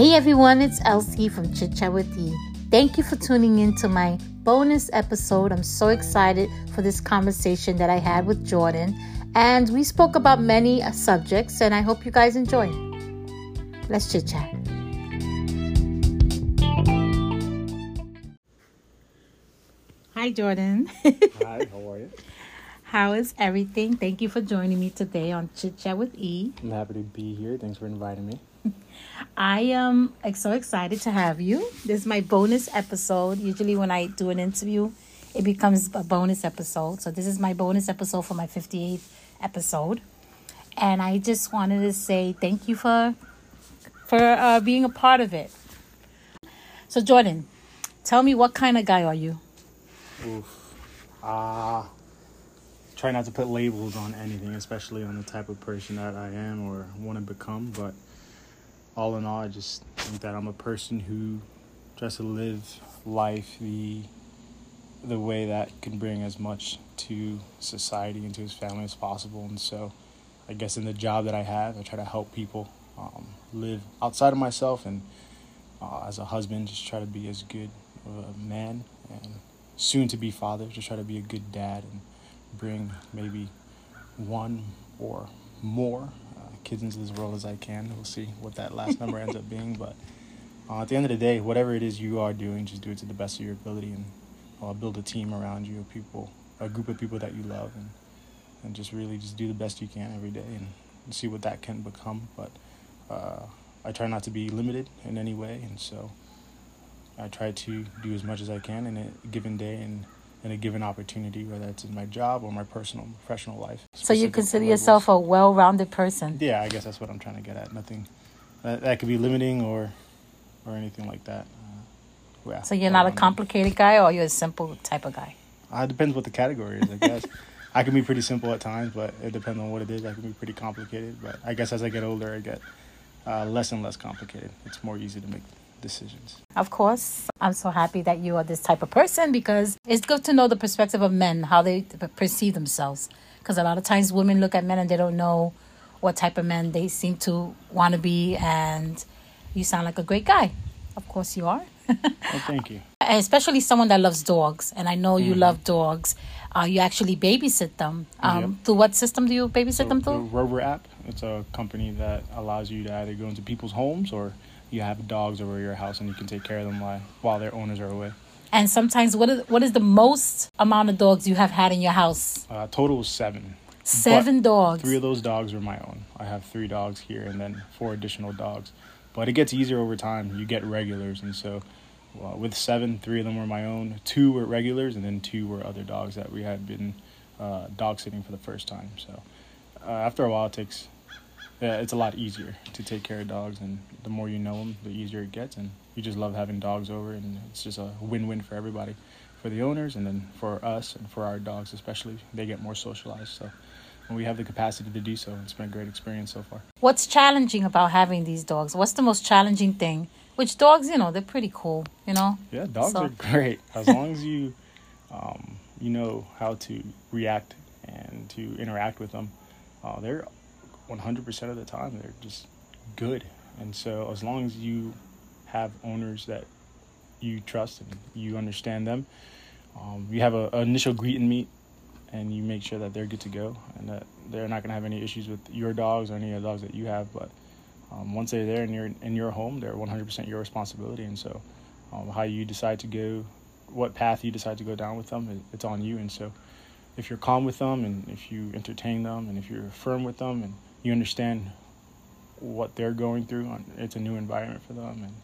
Hey everyone, it's Elsie from Chit Chat with E. Thank you for tuning in to my bonus episode. I'm so excited for this conversation that I had with Jordan, and we spoke about many uh, subjects, and I hope you guys enjoy. Let's chit chat. Hi, Jordan. Hi, how are you? How is everything? Thank you for joining me today on Chit Chat with E. I'm happy to be here. Thanks for inviting me. I am so excited to have you. This is my bonus episode. Usually, when I do an interview, it becomes a bonus episode. So, this is my bonus episode for my 58th episode. And I just wanted to say thank you for for uh, being a part of it. So, Jordan, tell me what kind of guy are you? Oof. Ah. try not to put labels on anything, especially on the type of person that I am or want to become. But all in all, I just think that I'm a person who tries to live life the the way that can bring as much to society and to his family as possible. And so, I guess in the job that I have, I try to help people um, live outside of myself and uh, as a husband, just try to be as good of a man and soon to be father, just try to be a good dad and bring maybe one or more kids into this world as I can. We'll see what that last number ends up being, but uh, at the end of the day, whatever it is you are doing, just do it to the best of your ability and uh, build a team around you, people, a group of people that you love, and and just really just do the best you can every day and, and see what that can become. But uh, I try not to be limited in any way, and so I try to do as much as I can in a given day and in a given opportunity, whether it's in my job or my personal professional life. So, you consider yourself a well rounded person? Yeah, I guess that's what I'm trying to get at. Nothing that, that could be limiting or or anything like that. Uh, yeah, so you're not a complicated guy, or you're a simple type of guy. Uh, it depends what the category is, I guess. I can be pretty simple at times, but it depends on what it is. I can be pretty complicated, but I guess as I get older, I get uh, less and less complicated. It's more easy to make decisions. Of course, I'm so happy that you are this type of person because it's good to know the perspective of men, how they perceive themselves. Because a lot of times women look at men and they don't know what type of men they seem to want to be, and you sound like a great guy. Of course, you are. well, thank you. Especially someone that loves dogs, and I know you mm-hmm. love dogs. Uh, you actually babysit them. Um, yep. Through what system do you babysit so, them through? The Rover app. It's a company that allows you to either go into people's homes or you have dogs over your house and you can take care of them while, while their owners are away. And sometimes, what is what is the most amount of dogs you have had in your house? Uh, total is seven. Seven but dogs. Three of those dogs are my own. I have three dogs here, and then four additional dogs. But it gets easier over time. You get regulars, and so with seven, three of them were my own. Two were regulars, and then two were other dogs that we had been uh, dog sitting for the first time. So uh, after a while, it takes yeah, it's a lot easier to take care of dogs, and the more you know them, the easier it gets. And you just love having dogs over, and it's just a win-win for everybody, for the owners, and then for us and for our dogs especially. They get more socialized, so and we have the capacity to do so. It's been a great experience so far. What's challenging about having these dogs? What's the most challenging thing? Which dogs, you know, they're pretty cool, you know. Yeah, dogs so. are great as long as you, um, you know how to react and to interact with them. Uh, they're 100% of the time they're just good. And so as long as you have owners that you trust and you understand them, um, you have an initial greet and meet and you make sure that they're good to go and that they're not going to have any issues with your dogs or any of the dogs that you have. But um, once they're there in your in your home, they're 100% your responsibility. And so, um, how you decide to go, what path you decide to go down with them, it's on you. And so, if you're calm with them and if you entertain them and if you're firm with them and you understand what they're going through. It's a new environment for them and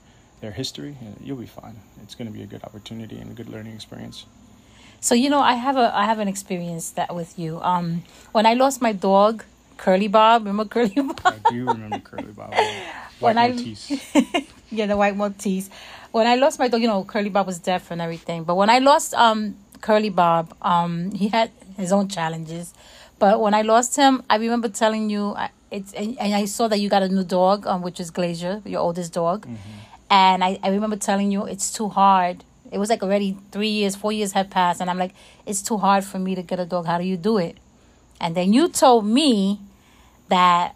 their history. You'll be fine. It's going to be a good opportunity and a good learning experience. So you know, I have a I have an experience that with you. Um, when I lost my dog, Curly Bob, remember Curly Bob? I do remember Curly Bob. White when Maltese. I, yeah, the white Maltese. When I lost my dog, you know, Curly Bob was deaf and everything. But when I lost um Curly Bob, um, he had his own challenges. But when I lost him, I remember telling you, I, it's and, and, I saw that you got a new dog, um, which is Glacier, your oldest dog, mm-hmm. and I, I remember telling you it's too hard. It was like already three years, four years had passed, and I'm like, it's too hard for me to get a dog. How do you do it? And then you told me that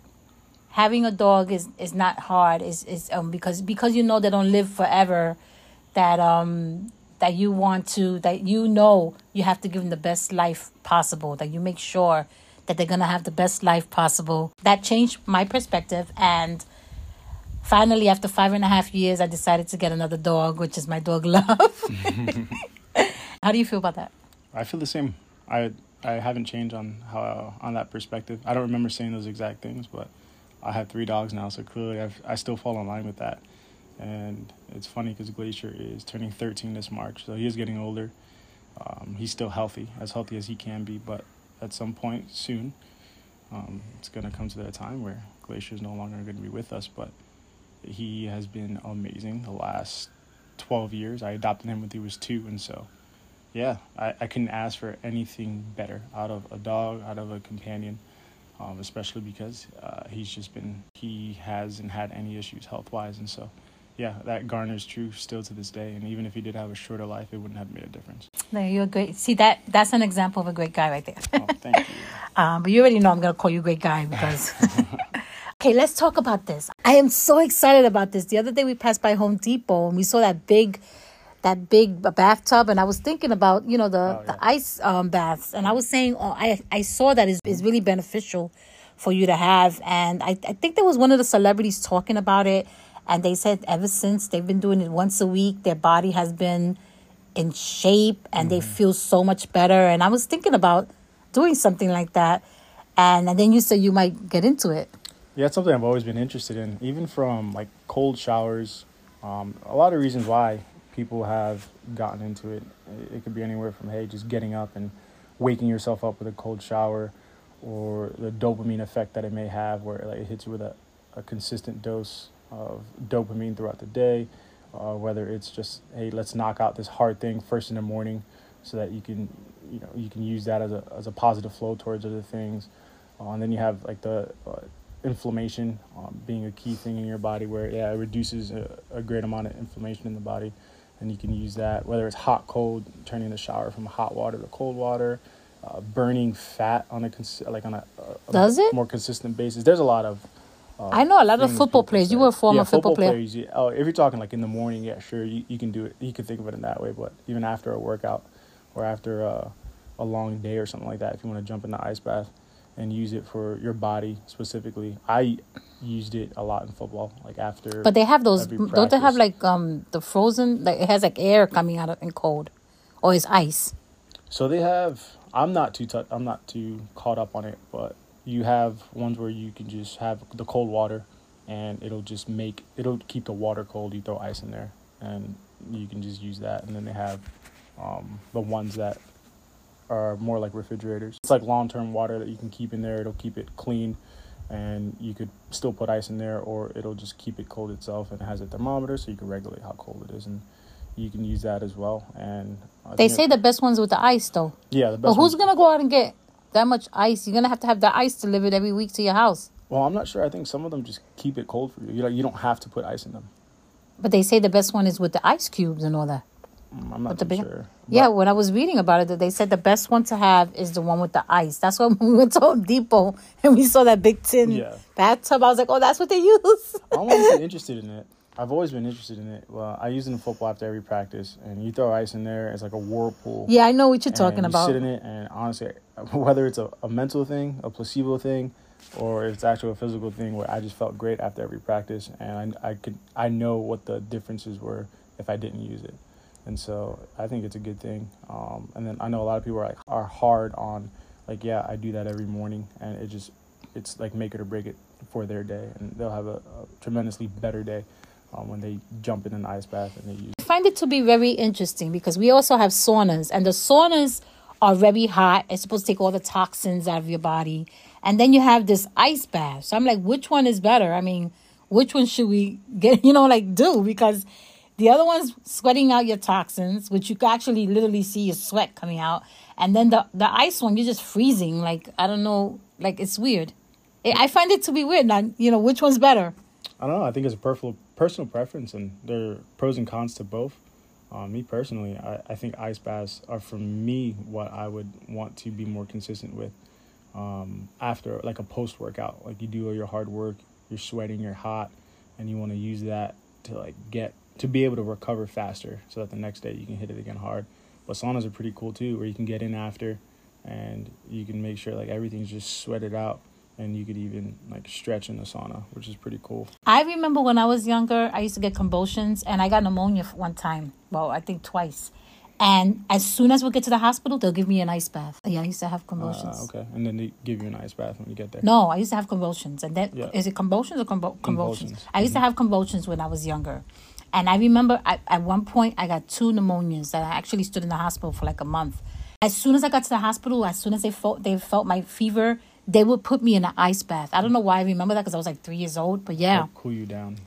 having a dog is is not hard. Is is um because because you know they don't live forever, that um that you want to that you know you have to give them the best life possible. That you make sure that they're gonna have the best life possible. That changed my perspective and. Finally, after five and a half years, I decided to get another dog, which is my dog Love. How do you feel about that? I feel the same. I I haven't changed on how on that perspective. I don't remember saying those exact things, but I have three dogs now, so clearly I've, I still fall in line with that. And it's funny because Glacier is turning 13 this March, so he is getting older. Um, he's still healthy, as healthy as he can be, but at some point soon, um, it's going to come to that time where Glacier is no longer going to be with us. But he has been amazing the last 12 years. I adopted him when he was two, and so yeah, I, I couldn't ask for anything better out of a dog, out of a companion, um, especially because uh, he's just been, he hasn't had any issues health wise. And so, yeah, that garners true still to this day. And even if he did have a shorter life, it wouldn't have made a difference. No, you're great. See that that's an example of a great guy right there. oh, thank you. Um, but you already know I'm gonna call you great guy because. okay, let's talk about this. I am so excited about this. The other day we passed by Home Depot and we saw that big that big bathtub and I was thinking about, you know, the, oh, yeah. the ice um, baths. And I was saying, oh, I, I saw that is, is really beneficial for you to have. And I, I think there was one of the celebrities talking about it. And they said ever since they've been doing it once a week, their body has been in shape and mm-hmm. they feel so much better. And I was thinking about doing something like that. And, and then you said you might get into it. Yeah, it's something I've always been interested in, even from like cold showers. Um, a lot of reasons why people have gotten into it. It could be anywhere from hey, just getting up and waking yourself up with a cold shower, or the dopamine effect that it may have, where like, it hits you with a, a consistent dose of dopamine throughout the day. Uh, whether it's just hey, let's knock out this hard thing first in the morning, so that you can you know you can use that as a as a positive flow towards other things. Uh, and then you have like the uh, inflammation um, being a key thing in your body, where yeah, it reduces a, a great amount of inflammation in the body and you can use that whether it's hot cold turning the shower from hot water to cold water uh, burning fat on a cons- like on a, a, does it more consistent basis there's a lot of uh, I know a lot of football players. You were a former yeah, football, football player. Players. Oh, if you're talking like in the morning, yeah, sure, you, you can do it. You can think of it in that way. But even after a workout or after a, a long day or something like that, if you want to jump in the ice bath, and use it for your body specifically. I used it a lot in football, like after. But they have those. Don't they have like um the frozen? Like it has like air coming out of in cold, or is ice. So they have. I'm not too. i I'm not too caught up on it, but you have ones where you can just have the cold water, and it'll just make it'll keep the water cold. You throw ice in there, and you can just use that. And then they have um, the ones that are more like refrigerators. It's like long term water that you can keep in there. It'll keep it clean, and you could still put ice in there, or it'll just keep it cold itself. And it has a thermometer, so you can regulate how cold it is, and you can use that as well. And I they say the best ones with the ice, though. Yeah, the best. But who's gonna go out and get that much ice? You're gonna have to have the ice delivered every week to your house. Well, I'm not sure. I think some of them just keep it cold for you. You know, you don't have to put ice in them. But they say the best one is with the ice cubes and all that. Mm, I'm not big, sure. Yeah, when I was reading about it, that they said the best one to have is the one with the ice. That's why we went to Home Depot and we saw that big tin yeah. bathtub. I was like, oh, that's what they use. I'm always interested in it. I've always been interested in it. Well, I use it in football after every practice, and you throw ice in there. It's like a whirlpool. Yeah, I know what you're talking you about. Sit in it, and honestly, whether it's a, a mental thing, a placebo thing, or it's actually a physical thing, where I just felt great after every practice, and I, I could I know what the differences were if I didn't use it and so I think it's a good thing. Um, and then I know a lot of people are like are hard on like yeah I do that every morning and it just it's like make it or break it for their day and they'll have a, a tremendously better day um, when they jump in an ice bath and they use. I find it to be very interesting because we also have saunas and the saunas are very hot. It's supposed to take all the toxins out of your body, and then you have this ice bath. So I'm like, which one is better? I mean, which one should we get? You know, like do because the other one's sweating out your toxins, which you can actually literally see your sweat coming out. And then the, the ice one, you're just freezing. Like, I don't know. Like, it's weird. I find it to be weird. Now, you know, which one's better? I don't know. I think it's a personal, personal preference, and there are pros and cons to both. Uh, me personally, I, I think ice baths are for me what I would want to be more consistent with um, after like a post workout. Like you do all your hard work, you're sweating, you're hot, and you want to use that to like get to be able to recover faster, so that the next day you can hit it again hard. But saunas are pretty cool too, where you can get in after, and you can make sure like everything's just sweated out, and you could even like stretch in the sauna, which is pretty cool. I remember when I was younger, I used to get convulsions, and I got pneumonia one time. Well, I think twice. And as soon as we get to the hospital, they'll give me an ice bath. Yeah, I used to have convulsions. Uh, okay, and then they give you an ice bath when you get there. No, I used to have convulsions, and then Yeah. is it convulsions or convul- convulsions? Convulsions. I used to have convulsions when I was younger, and I remember I, at one point I got two pneumonias that I actually stood in the hospital for like a month. As soon as I got to the hospital, as soon as they felt they felt my fever, they would put me in an ice bath. I don't know why I remember that because I was like three years old, but yeah. Cool you down.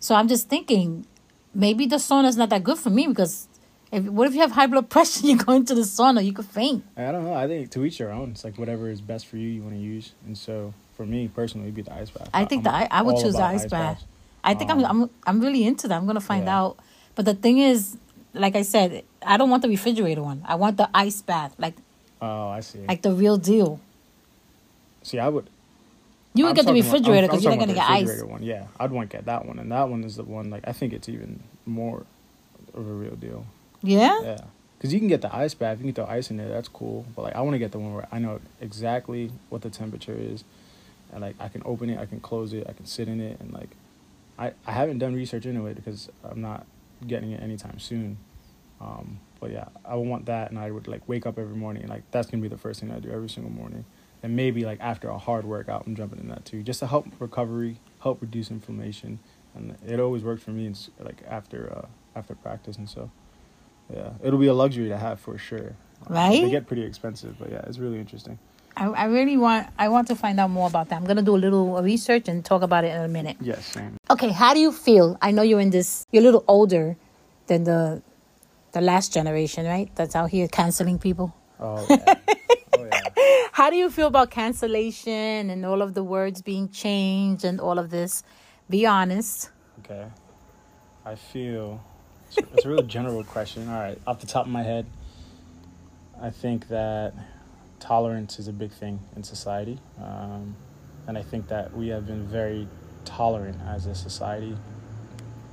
So I'm just thinking, maybe the sauna is not that good for me because if what if you have high blood pressure, you go into the sauna, you could faint. I don't know. I think to each their own. It's like whatever is best for you, you want to use. And so for me personally, it'd be the ice bath. I think I'm that I, I would choose the about ice bath. I think I'm, um, I'm I'm really into that. I'm gonna find Yeah. out. But the thing is, like I said, I don't want the refrigerator one. I want the ice bath, like Oh, I see. like the real deal. See, I would. You would I'm get the refrigerator because you're not gonna get ice. One. Yeah, I'd want to get that one, and that one is the one. Like I think it's even more of a real deal. Yeah. Yeah, because you can get the ice bath. You can throw ice in there. That's cool. But like, I want to get the one where I know exactly what the temperature is, and like I can open it, I can close it, I can sit in it, and like, I I haven't done research into it because I'm not getting it anytime soon. Um, but yeah, I would want that, and I would like wake up every morning, and like that's gonna be the first thing I do every single morning. And maybe like after a hard workout, I'm jumping in that too, just to help recovery, help reduce inflammation, and it always worked for me. It's like after uh, after practice, and so yeah, it'll be a luxury to have for sure. Right? They get pretty expensive, but yeah, it's really interesting. I, I really want I want to find out more about that. I'm gonna do a little research and talk about it in a minute. Yes, same. Okay, how do you feel? I know you're in this. You're a little older than the the last generation, right? That's out here canceling people. Oh yeah. How do you feel about cancellation and all of the words being changed and all of this? Be honest. Okay. I feel it's, a really general question. All right, off the top of my head, I think that tolerance is a big thing in society, um, and I think that we have been very tolerant as a society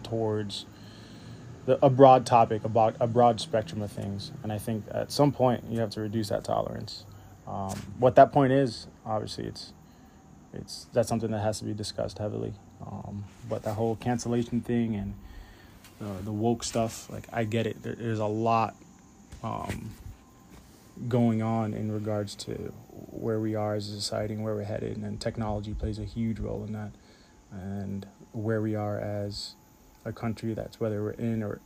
towards the, a broad topic, about a broad spectrum of things, and I think at some point you have to reduce that tolerance. Um, what that point is, obviously, it's it's that's something that has to be discussed heavily. Um, but that whole cancellation thing and uh, the woke stuff, like I get it. There, there's a lot um, going on in regards to where we are as a society and where we're headed, and technology plays a huge role in that, and where we are as a country. That's whether we're in or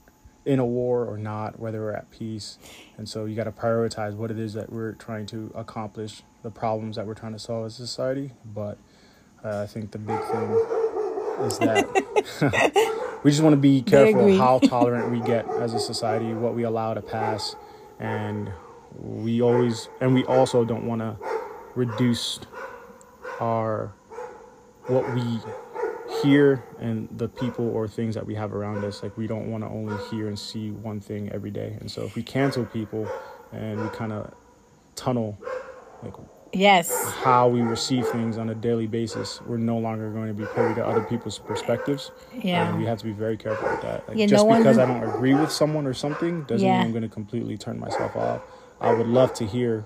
in a war or not, whether we're at peace, and so you got to prioritize what it is that we're trying to accomplish, the problems that we're trying to solve as a society. But uh, I think the big thing is that we just want to be careful how tolerant we get as a society, what we allow to pass, and we always and we also don't want to reduce our what we hear and the people or things that we have around us. Like we don't want to only hear and see one thing every day, and so if we cancel people and we kind of tunnel like Yes. how we receive things on a daily basis, we're no longer going to be privy to other people's perspectives. Yeah. And we have to be very careful with that. Like, Yeah, just no one- because I don't agree with someone or something doesn't Yeah. mean I'm going to completely turn myself off. I would love to hear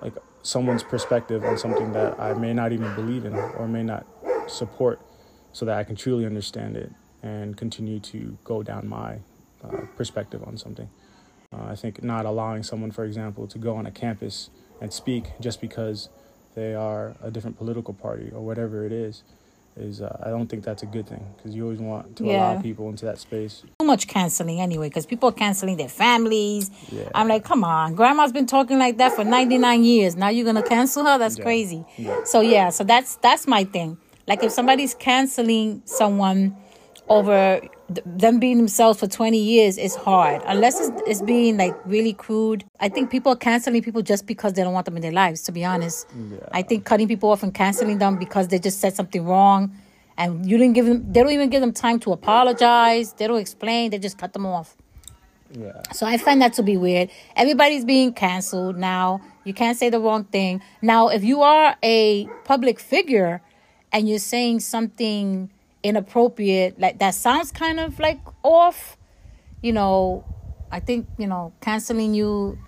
like someone's perspective on something that I may not even believe in or may not support so that I can truly understand it and continue to go down my uh, perspective on something. Uh, I think not allowing someone, for example, to go on a campus and speak just because they are a different political party or whatever it is, is uh, I don't think that's a good thing because you always want to Yeah. allow people into that space. Too much canceling anyway, because people are canceling their families. Yeah. I'm like, come on, grandma's been talking like that for 99 years. Now you're gonna cancel her? That's Yeah. crazy. So yeah, so that's that's my thing. Like if somebody's canceling someone over th- them being themselves for 20 years, it's hard. Unless it's, it's being like really crude. I think people are canceling people just because they don't want them in their lives, to be honest. Yeah. I think cutting people off and canceling them because they just said something wrong and you didn't give them, they don't even give them time to apologize. They don't explain, they just cut them off. Yeah. So I find that to be weird. Everybody's being canceled now. You can't say the wrong thing. Now, if you are a public figure and you're saying something inappropriate, like that sounds kind of like off, you know, I think, you know, canceling you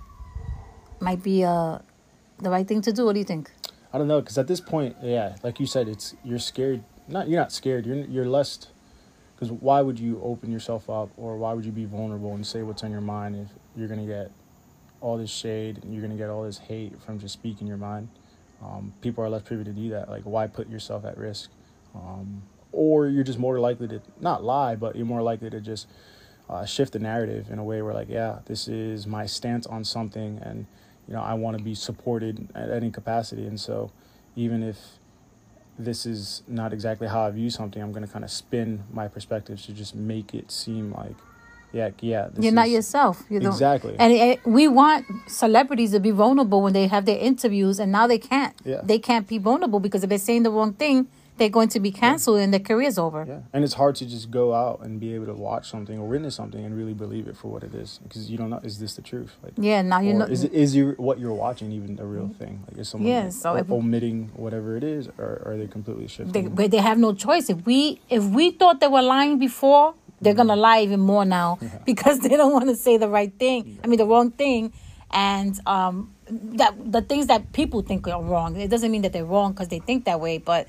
might be uh the right thing to do. What do you think? I don't know, because at this point, yeah, like you said, it's you're scared. Not you're not scared. You're you're less. Because why would you open yourself up, or why would you be vulnerable and say what's on your mind if you're gonna get all this shade and you're gonna get all this hate from just speaking your mind? Um, people are less privy to do that. Like, why put yourself at risk? Um, or you're just more likely to not lie, but you're more likely to just uh, shift the narrative in a way where, like, yeah, this is my stance on something, and you know, I want to be supported at any capacity. And so, even if this is not exactly how I view something, I'm going to kind of spin my perspectives to just make it seem like, yeah, yeah. You're not yourself. You don't. Exactly. And it, we want celebrities to be vulnerable when they have their interviews, and now they can't. Yeah. They can't be vulnerable because if they're saying the wrong thing, they're going to be canceled and their career's over. Yeah, and it's hard to just go out and be able to watch something or witness something and really believe it for what it is because you don't know is this the truth? Like, Yeah, now you know. is it, is your what you're watching even a real mm-hmm. thing? Like, is someone Yeah, so if- omitting whatever it is, or are they completely they, but they have no choice. If we if we thought they were lying before, they're gonna lie even more now because they don't want to say the right thing. I mean the wrong thing, and um that the things that people think are wrong. It doesn't mean that they're wrong because they think that way. But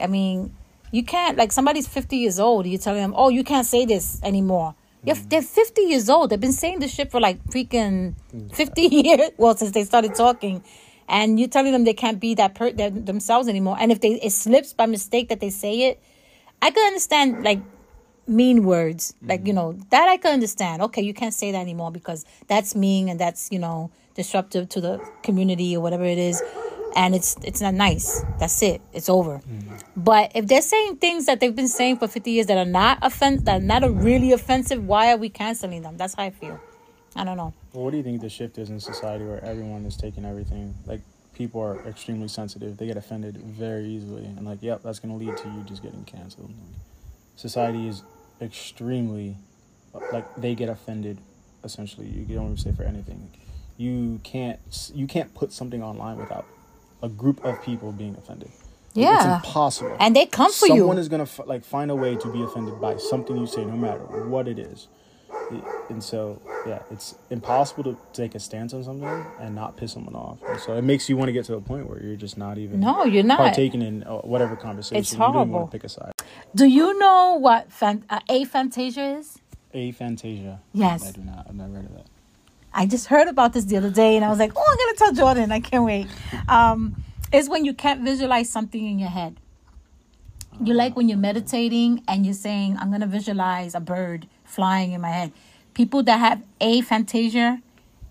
I mean, you can't like somebody's fifty years old. You're telling them, oh, you can't say this anymore. You're, they're 50 years old. They've been saying this shit for like freaking 50 years. Well, since they started talking. And you're telling them they can't be that per- themselves anymore. And if they it slips by mistake that they say it, I could understand like mean words. Like, mm-hmm. you know, that I can understand. Okay, you can't say that anymore because that's mean and that's, you know, disruptive to the community or whatever it is. And it's it's not nice. That's it. It's over. Mm-hmm. But if they're saying things that they've been saying for 50 years that are not offen- that are not a really offensive, why are we canceling them? That's how I feel. I don't know. Well, what do you think the shift is in society where everyone is taking everything? Like, people are extremely sensitive. They get offended very easily. And, like, yep, that's going to lead to you just getting canceled. Society is extremely, like, they get offended, essentially. You don't even say for anything. You can't, you can't put something online without a group of people being offended. Yeah. It's impossible. And they come for you. Someone you. is going to, f- like, find a way to be offended by something you say, no matter what it is. It- and so yeah it's impossible to take a stance on something and not piss someone off and so it makes you want to get to a point where you're just not even No, you're not. partaking in uh, whatever conversation It's you don't even horrible. want to pick a side Do you know what fan- uh, aphantasia is? aphantasia Yes. i do not i've never heard of that I just heard about this the other day and I was like, oh, I'm going to tell Jordan. I can't wait. Um, it's when you can't visualize something in your head. You like when you're meditating and you're saying, I'm going to visualize a bird flying in my head. People that have aphantasia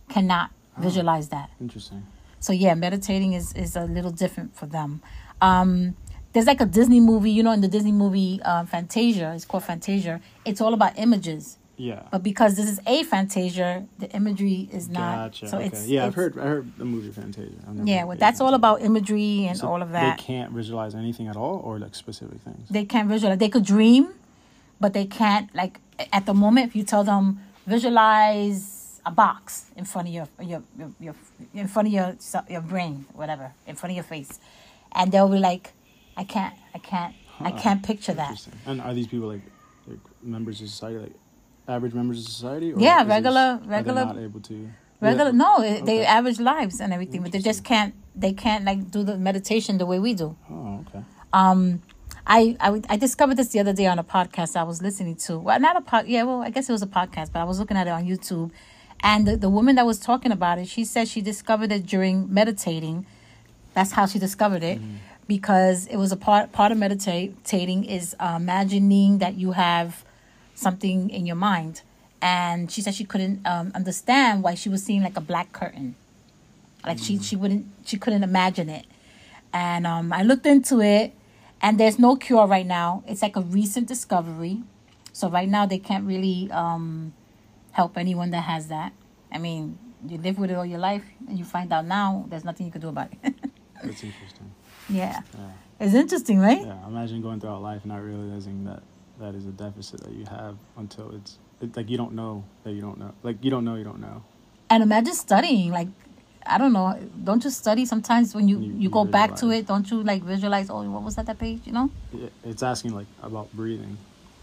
cannot visualize that. interesting So yeah, meditating is is a little different for them. Um, there's like a Disney movie, you know, in the Disney movie uh, Fantasia, it's called Fantasia. It's all about images, yeah but because this is aphantasia, the imagery is not. gotcha So okay. it's yeah i've heard i heard the movie fantasia Yeah, well, that's all about imagery and So all of that. they can't visualize anything at all or like specific things They can't visualize. They could dream, but they can't like at the moment. If you tell them visualize a box in front of your your your, your in front of your your brain, whatever, in front of your face, and they'll be like, I can't, I can't, I can't picture that. And are these people like, like members of society like average members of society or Yeah, is this- regular- regular- not able to Regular, Yeah. no, it, they average lives and everything, but they just can't. They can't like do the meditation the way we do. oh okay Um, I, I I discovered this the other day on a podcast I was listening to. Well, not a pod. Yeah, well, I guess it was a podcast, but I was looking at it on YouTube, and the, the woman that was talking about it, she said she discovered it during meditating. That's how she discovered it, because it was a part part of meditating is uh, imagining that you have something in your mind, and she said she couldn't um, understand why she was seeing like a black curtain, like she she wouldn't she couldn't imagine it, and um, I looked into it, and there's no cure right now. It's like a recent discovery, so right now they can't really um, help anyone that has that. I mean, you live with it all your life, and you find out now there's nothing you can do about it. that's interesting yeah, yeah it's interesting, right? Yeah, imagine going throughout life and not realizing that that is a deficit that you have until it's it, like you don't know that you don't know. Like you don't know you don't know. And imagine studying like I don't know. Don't you study sometimes when you You- you, you go back to it? Don't you like visualize? Oh, what was that? That page? You know? It- It's asking like about breathing.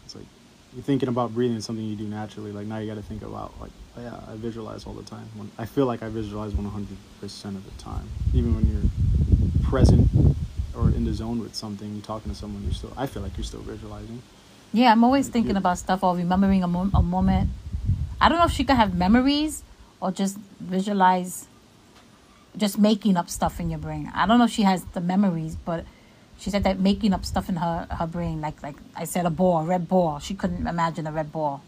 It's like you're thinking about breathing is something you do naturally. Like now you got to think about like oh, yeah, I visualize all the time. When I feel like I visualize 100 percent of the time, even when you're present or in the zone with something, you're talking to someone, you're still. I feel like you're still visualizing. Yeah, I'm always Like thinking about stuff or remembering a, mo- a moment. I don't know if she can have memories or just visualize, just making up stuff in your brain. I don't know if she has the memories, but she said that making up stuff in her, her brain, like like I said, a ball, a red ball. She couldn't imagine a red ball.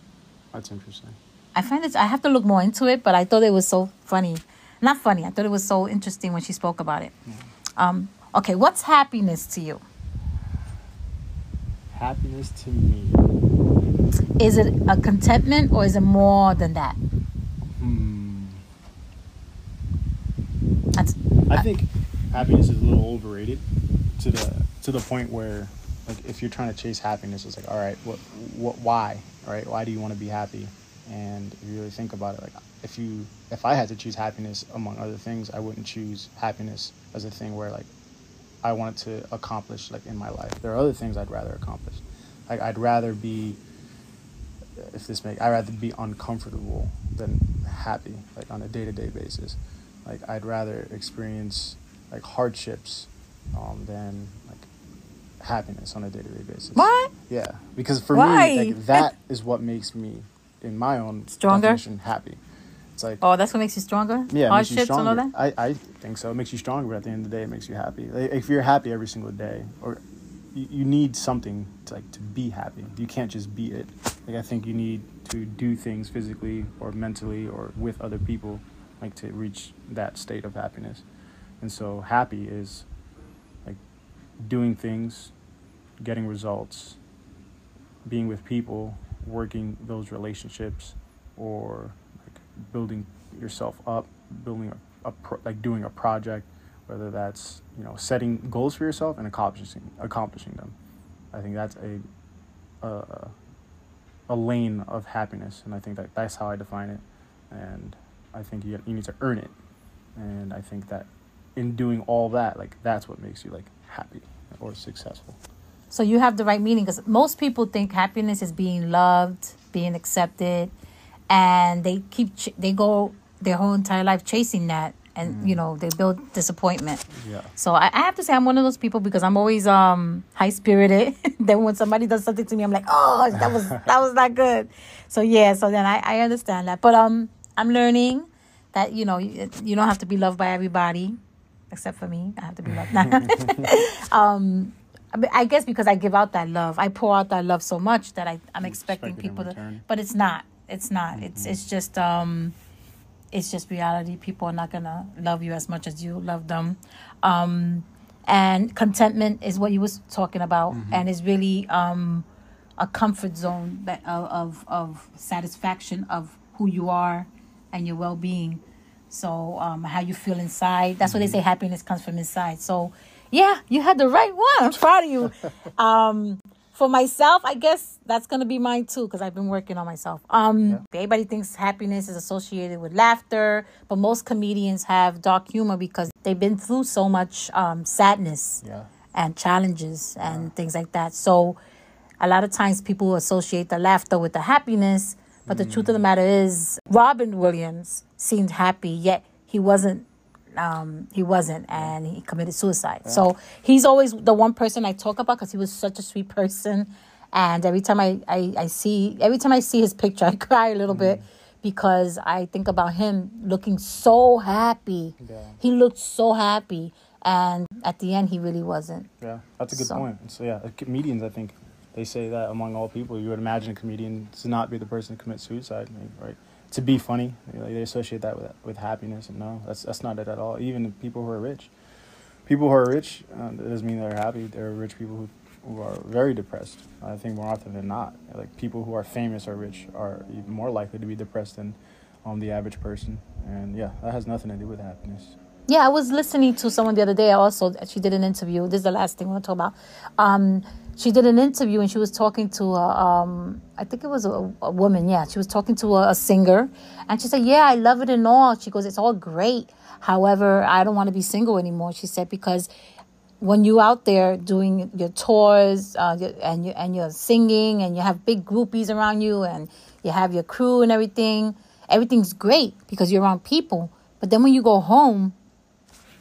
That's interesting. I find it. I have to look more into it, but I thought it was so funny. Not funny. I thought it was so interesting when she spoke about it. Um, okay, what's happiness to you? Happiness to me. Is it a contentment or is it more than that? Hmm. That's I think happiness is a little overrated to the to the point where like if you're trying to chase happiness it's like all right what what why all right why do you want to be happy and if you really think about it like if you if I had to choose happiness among other things I wouldn't choose happiness as a thing where like I wanted to accomplish like in my life there are other things I'd rather accomplish like I'd rather be if this make I'd rather be uncomfortable than happy like on a day-to-day basis like I'd rather experience like hardships um, than like happiness on a day-to-day basis what? yeah because for Why? me like that is what makes me in my own Stronger? definition happy it's like Oh, that's what makes you stronger. yeah, it makes you hardships and all stronger. that. I, I think so. It makes you stronger, but at the end of the day, it makes you happy. Like, if you're happy every single day, or you, you need something to like to be happy. You can't just be it. Like I think you need to do things physically or mentally or with other people, like to reach that state of happiness. And so happy is like doing things, getting results, being with people, working those relationships, or like building yourself up, building a, a pro, like doing a project, whether that's you know setting goals for yourself and accomplishing accomplishing them. I think that's a a, a lane of happiness, and I think that that's how I define it. And I think you you need to earn it, and I think that in doing all that, like that's what makes you like happy or successful. So you have the right meaning because most people think happiness is being loved, being accepted, and they keep ch- they go their whole entire life chasing that, and you know they build disappointment. Yeah. So I, I have to say I'm one of those people because I'm always um high spirited. then when somebody does something to me, I'm like, oh, that was that was not good. So yeah, so then I, I understand that. But um I'm learning that you know you, you don't have to be loved by everybody, except for me. I have to be loved. um, I mean, I guess because I give out that love, I pour out that love so much that I I'm expecting expect people to. But it's not. It's not. It's it's just um it's just reality. People are not gonna love you as much as you love them. Um, and contentment is what you was talking about, and is really um, a comfort zone that of, of of satisfaction of who you are and your well being. So um, how you feel inside. That's what they say. Happiness comes from inside. So yeah, you had the right one. I'm proud of you. um, for myself, I guess that's gonna be mine too because I've been working on myself. Um, everybody thinks happiness is associated with laughter, but most comedians have dark humor because they've been through so much um, sadness Yeah. and challenges and things like that. So a lot of times people associate the laughter with the happiness, but the truth of the matter is Robin Williams seemed happy, yet he wasn't um, he wasn't, and he committed suicide. So he's always the one person I talk about because he was such a sweet person. And every time I, I, I see every time I see his picture, I cry a little bit because I think about him looking so happy. Yeah. He looked so happy, and at the end, he really wasn't. Yeah, that's a good So- point. So yeah, comedians, I think they say that among all people, you would imagine a comedian to not be the person to commit suicide, right? To be funny, they associate that with with happiness, and no, that's that's not it at all. Even people who are rich, people who are rich, uh, that doesn't mean they're happy. There are rich people who who are very depressed. I think more often than not, like people who are famous or rich are even more likely to be depressed than um, the average person. And yeah, that has nothing to do with happiness. Yeah, I was listening to someone the other day. Also, she did an interview. This is the last thing I want to talk about. Um, she did an interview and she was talking to a, um, I think it was a, a woman. Yeah, she was talking to a, a singer, and she said, "Yeah, I love it and all." She goes, "It's all great. However, I don't want to be single anymore." She said because when you out there doing your tours uh, and you and you're singing and you have big groupies around you and you have your crew and everything, everything's great because you're around people. But then when you go home,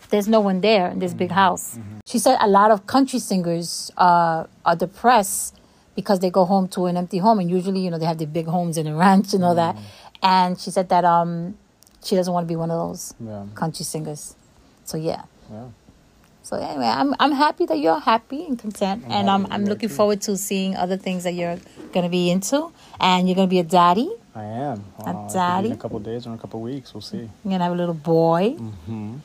there's no one there in this big Mm-hmm. house. She said a lot of country singers uh, are depressed because they go home to an empty home, and usually, you know, they have the big homes and a ranch and all that. And she said that um, she doesn't want to be one of those Yeah. country singers. So yeah. Yeah. So anyway, I'm I'm happy that you're happy and content, I'm and I'm looking too. forward to seeing other things that you're gonna be into, and you're gonna be a daddy. I am. A Uh, be daddy? In a couple of days or in a couple of weeks, we'll see. You're gonna have a little boy, Mm-hmm.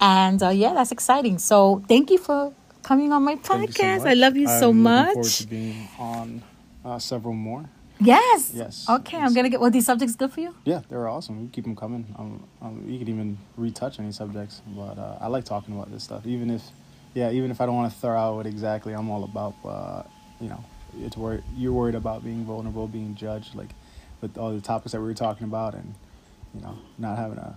and uh, yeah, that's exciting. So thank you for coming on my you so podcast. I love you so I'm looking much. forward to being on uh, several more. Yes. Yes. Okay, I'm gonna get. Well, these subjects good for you? Yeah, they're awesome. We keep them coming. Um, um, you could even retouch any subjects, but uh, I like talking about this stuff. Even if, yeah, even if I don't want to throw out what exactly I'm all about, uh, you know, it's worried. You're worried about being vulnerable, being judged, like with all the topics that we were talking about, and you know, not having to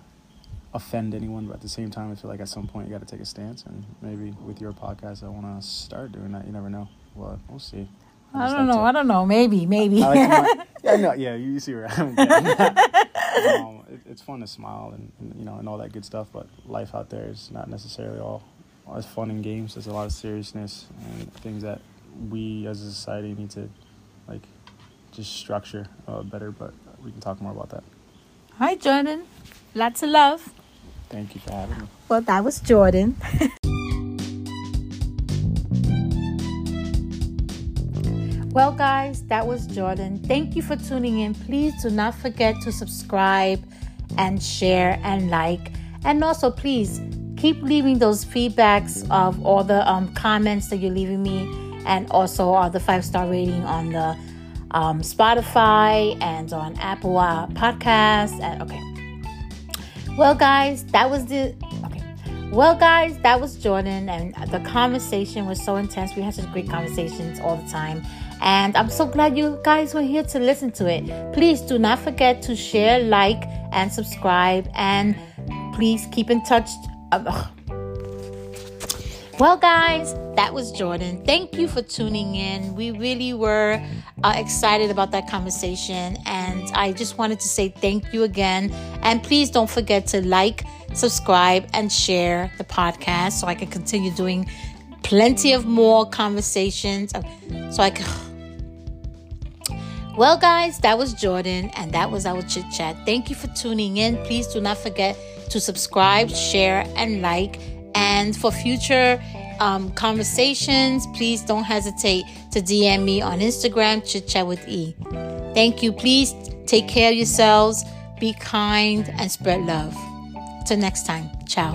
offend anyone. But at the same time, I feel like at some point you got to take a stance, and maybe with your podcast, I want to start doing that. You never know. Well, we'll see. I just don't like know. to- I don't know. Maybe. Maybe. I like to yeah, no, yeah, you see where I'm um, it, it's fun to smile and, and you know and all that good stuff, but life out there is not necessarily all, all as fun and games. There's a lot of seriousness and things that we as a society need to like just structure uh, better. But we can talk more about that. Hi, Jordan. Lots of love. Thank you for having me. Well, that was Jordan. well, guys, that was Jordan. Thank you for tuning in. Please do not forget to subscribe and share and like. And also, please keep leaving those feedbacks of all the um, comments that you're leaving me and also all the five star rating on the um, Spotify and on Apple uh, Podcasts. And okay. Well, guys, that was the okay. Well, guys, that was Jordan, and the conversation was so intense. We had such great conversations all the time, and I'm so glad you guys were here to listen to it. Please do not forget to share, like, and subscribe, and please keep in touch. Well, guys, that was Jordan. Thank you for tuning in. We really were uh, excited about that conversation, and I just wanted to say thank you again. And please don't forget to like, subscribe, and share the podcast so I can continue doing plenty of more conversations. So I can. Well, guys, that was Jordan, and that was our chit chat. Thank you for tuning in. Please do not forget to subscribe, share, and like. And for future um, conversations, please don't hesitate to DM me on Instagram, chit chat with E. Thank you. Please take care of yourselves, be kind, and spread love. Till next time, ciao.